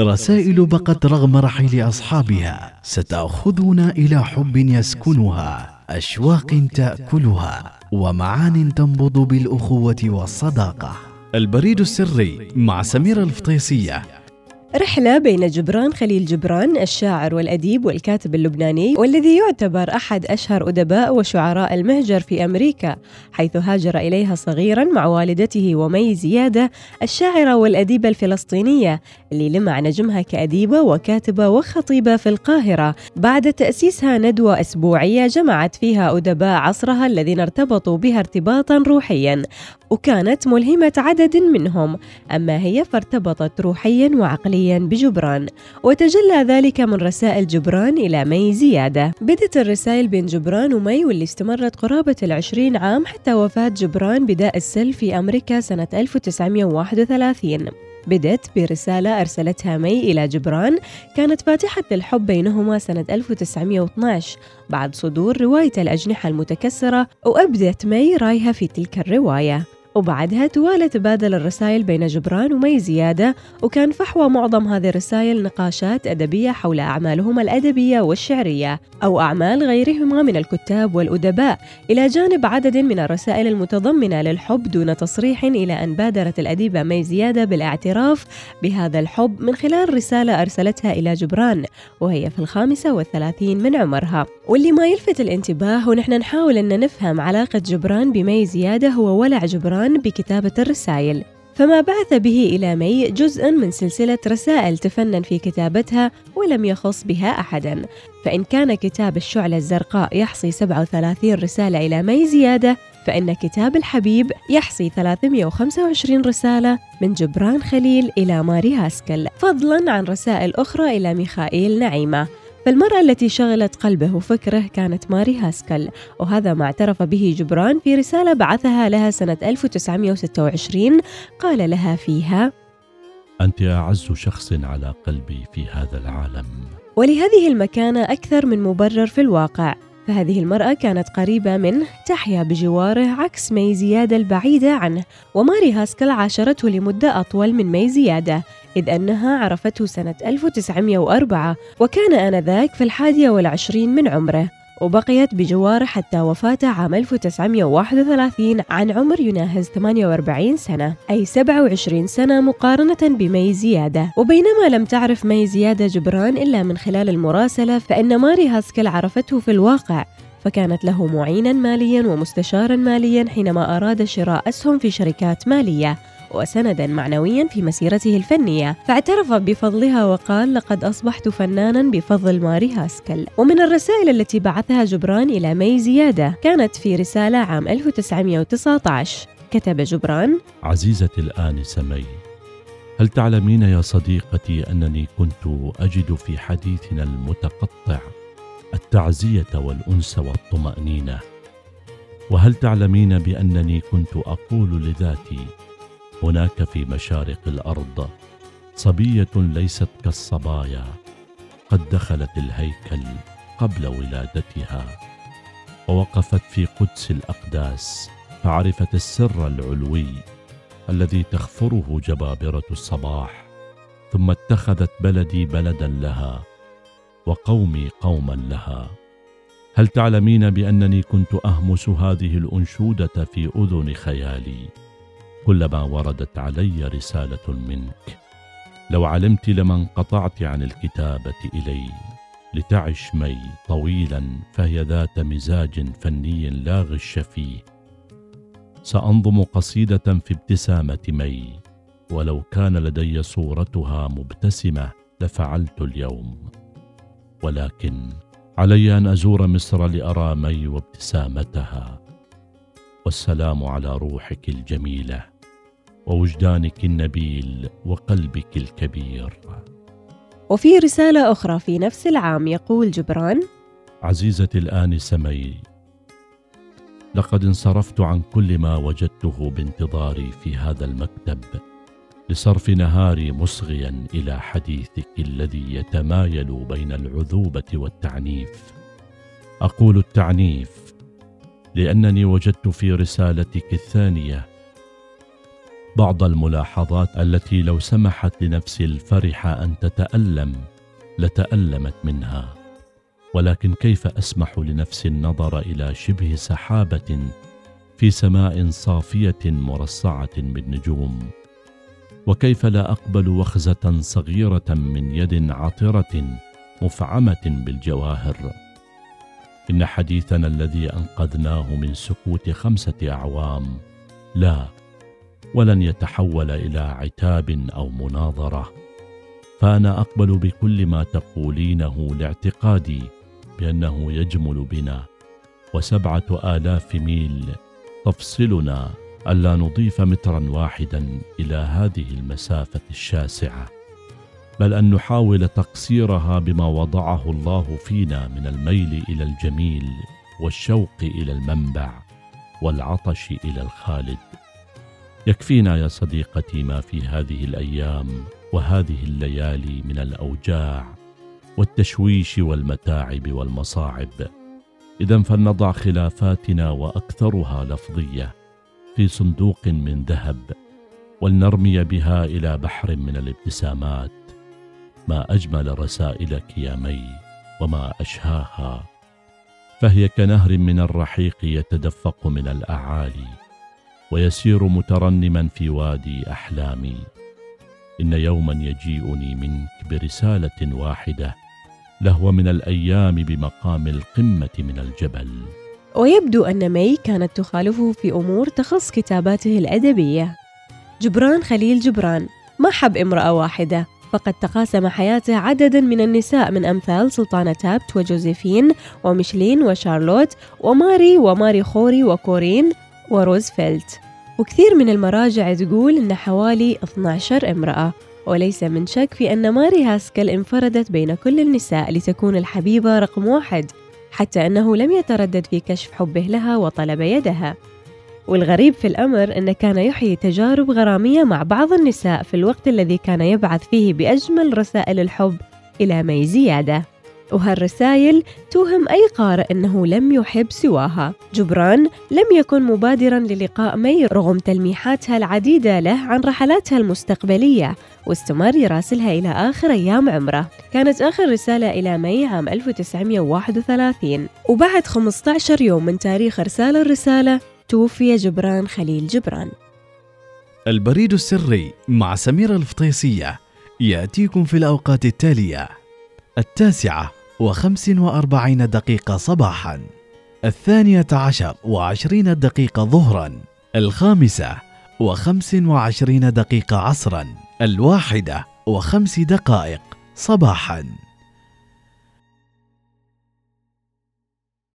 رسائل بقت رغم رحيل أصحابها ستأخذنا إلى حب يسكنها أشواق تأكلها ومعان تنبض بالأخوة والصداقة. البريد السري مع سميرة الفطيسية. رحلة بين جبران خليل جبران الشاعر والأديب والكاتب اللبناني والذي يعتبر أحد أشهر أدباء وشعراء المهجر في أمريكا حيث هاجر إليها صغيرا مع والدته ومي زيادة الشاعرة والأديبة الفلسطينية اللي لمع نجمها كأديبة وكاتبة وخطيبة في القاهرة. بعد تأسيسها ندوة أسبوعية جمعت فيها أدباء عصرها الذين ارتبطوا بها ارتباطا روحيا. وكانت ملهمة عدد منهم أما هي فارتبطت روحيا وعقليا بجبران وتجلى ذلك من رسائل جبران إلى مي زيادة. بدت الرسائل بين جبران ومي واللي استمرت قرابة العشرين عام حتى وفاة جبران بداء السل في أمريكا سنة 1931 بدت برسالة أرسلتها مي إلى جبران كانت فاتحة الحب بينهما سنة 1912 بعد صدور رواية الأجنحة المتكسرة وأبدت مي رأيها في تلك الرواية. وبعدها توالت تبادل الرسائل بين جبران ومي زيادة وكان فحوى معظم هذه الرسائل نقاشات أدبية حول أعمالهما الأدبية والشعرية أو أعمال غيرهما من الكتاب والأدباء إلى جانب عدد من الرسائل المتضمنة للحب دون تصريح إلى أن بادرت الأديبة مي زيادة بالاعتراف بهذا الحب من خلال رسالة أرسلتها إلى جبران وهي في الخامسة والثلاثين من عمرها. واللي ما يلفت الانتباه ونحن نحاول أن نفهم علاقة جبران بمي زيادة هو ولع جبران بكتابة الرسائل. فما بعث به إلى مي جزءا من سلسلة رسائل تفنن في كتابتها ولم يخص بها أحدا. فإن كان كتاب الشعلة الزرقاء يحصي 37 رسالة إلى مي زيادة فإن كتاب الحبيب يحصي 325 رسالة من جبران خليل إلى ماري هاسكل. فضلا عن رسائل أخرى إلى ميخائيل نعيمة. فالمرأة التي شغلت قلبه وفكره كانت ماري هاسكل وهذا ما اعترف به جبران في رسالة بعثها لها سنة 1926 قال لها فيها أنت أعز شخص على قلبي في هذا العالم. ولهذه المكانة أكثر من مبرر في الواقع. فهذه المرأة كانت قريبة منه تحيا بجواره عكس مي زيادة البعيدة عنه. وماري هاسكل عاشرته لمدة أطول من مي زيادة. إذ أنها عرفته سنة 1904 وكان آنذاك في الحادية والعشرين من عمره وبقيت بجواره حتى وفاته عام 1931 عن عمر يناهز 48 سنة أي 27 سنة مقارنة بمي زيادة. وبينما لم تعرف مي زيادة جبران إلا من خلال المراسلة فإن ماري هاسكل عرفته في الواقع فكانت له معينا ماليا ومستشارا ماليا حينما أراد شراء أسهم في شركات مالية. وسندا معنويا في مسيرته الفنية. فاعترف بفضلها وقال لقد أصبحت فنانا بفضل ماري هاسكل. ومن الرسائل التي بعثها جبران إلى مي زيادة كانت في رسالة عام 1919 كتب جبران عزيزتي الآنسة مي هل تعلمين يا صديقتي أنني كنت أجد في حديثنا المتقطع التعزية والأنس والطمأنينة؟ وهل تعلمين بأنني كنت أقول لذاتي هناك في مشارق الأرض صبية ليست كالصبايا قد دخلت الهيكل قبل ولادتها ووقفت في قدس الأقداس فعرفت السر العلوي الذي تخفره جبابرة الصباح ثم اتخذت بلدي بلدا لها وقومي قوما لها. هل تعلمين بأنني كنت أهمس هذه الأنشودة في أذن خيالي؟ كلما وردت علي رسالة منك. لو علمت لما انقطعت عن الكتابة إلي لتعش مي طويلا فهي ذات مزاج فني لا غش فيه. سأنظم قصيدة في ابتسامة مي ولو كان لدي صورتها مبتسمة لفعلت اليوم. ولكن علي أن أزور مصر لأرى مي وابتسامتها. والسلام على روحك الجميلة. ووجدانك النبيل وقلبك الكبير. وفي رسالة أخرى في نفس العام يقول جبران عزيزتي الآنسة مي لقد انصرفت عن كل ما وجدته بانتظاري في هذا المكتب لصرف نهاري مصغيا إلى حديثك الذي يتمايل بين العذوبة والتعنيف. أقول التعنيف لأنني وجدت في رسالتك الثانية بعض الملاحظات التي لو سمحت لنفسي الفرحة أن تتألم لتألمت منها. ولكن كيف أسمح لنفسي النظر إلى شبه سحابة في سماء صافية مرصعة بالنجوم وكيف لا أقبل وخزة صغيرة من يد عطرة مفعمة بالجواهر؟ إن حديثنا الذي أنقذناه من سكوت خمسة أعوام لا ولن يتحول إلى عتاب أو مناظرة. فأنا أقبل بكل ما تقولينه لاعتقادي بأنه يجمل بنا. وسبعة آلاف ميل تفصلنا ألا نضيف مترا واحدا إلى هذه المسافة الشاسعة. بل أن نحاول تقصيرها بما وضعه الله فينا من الميل إلى الجميل والشوق إلى المنبع والعطش إلى الخالد. يكفينا يا صديقتي ما في هذه الأيام وهذه الليالي من الأوجاع والتشويش والمتاعب والمصاعب. اذا فلنضع خلافاتنا وأكثرها لفظية في صندوق من ذهب ولنرمي بها إلى بحر من الابتسامات. ما أجمل رسائلك يا مي وما أشهاها. فهي كنهر من الرحيق يتدفق من الأعالي. ويسير مترنما في وادي أحلامي. إن يوما يجيئني منك برسالة واحدة لهو من الأيام بمقام القمة من الجبل. ويبدو أن مي كانت تخالفه في أمور تخص كتاباته الأدبية. جبران خليل جبران ما حب امرأة واحدة فقد تقاسم حياته عددا من النساء من أمثال سلطانة تابت وجوزيفين وميشلين وشارلوت وماري وماري خوري وكورين وروزفلت. وكثير من المراجع تقول أن حوالي 12 امرأة. وليس من شك في أن ماري هاسكل انفردت بين كل النساء لتكون الحبيبة رقم واحد حتى أنه لم يتردد في كشف حبه لها وطلب يدها. والغريب في الأمر أنه كان يحيي تجارب غرامية مع بعض النساء في الوقت الذي كان يبعث فيه بأجمل رسائل الحب إلى مي زيادة. وهالرسائل توهم أي قارئ أنه لم يحب سواها. جبران لم يكن مبادرا للقاء مي رغم تلميحاتها العديدة له عن رحلاتها المستقبلية واستمر يراسلها إلى آخر أيام عمره. كانت آخر رسالة إلى مي عام 1931 وبعد 15 يوم من تاريخ إرسال الرسالة توفي جبران خليل جبران. البريد السري مع سميرة الفطيسية يأتيكم في الأوقات التالية. التاسعة وخمس وأربعين دقيقة صباحا الثانية عشر وعشرين دقيقة ظهرا الخامسة وخمس وعشرين دقيقة عصرا الواحدة وخمس دقائق صباحا.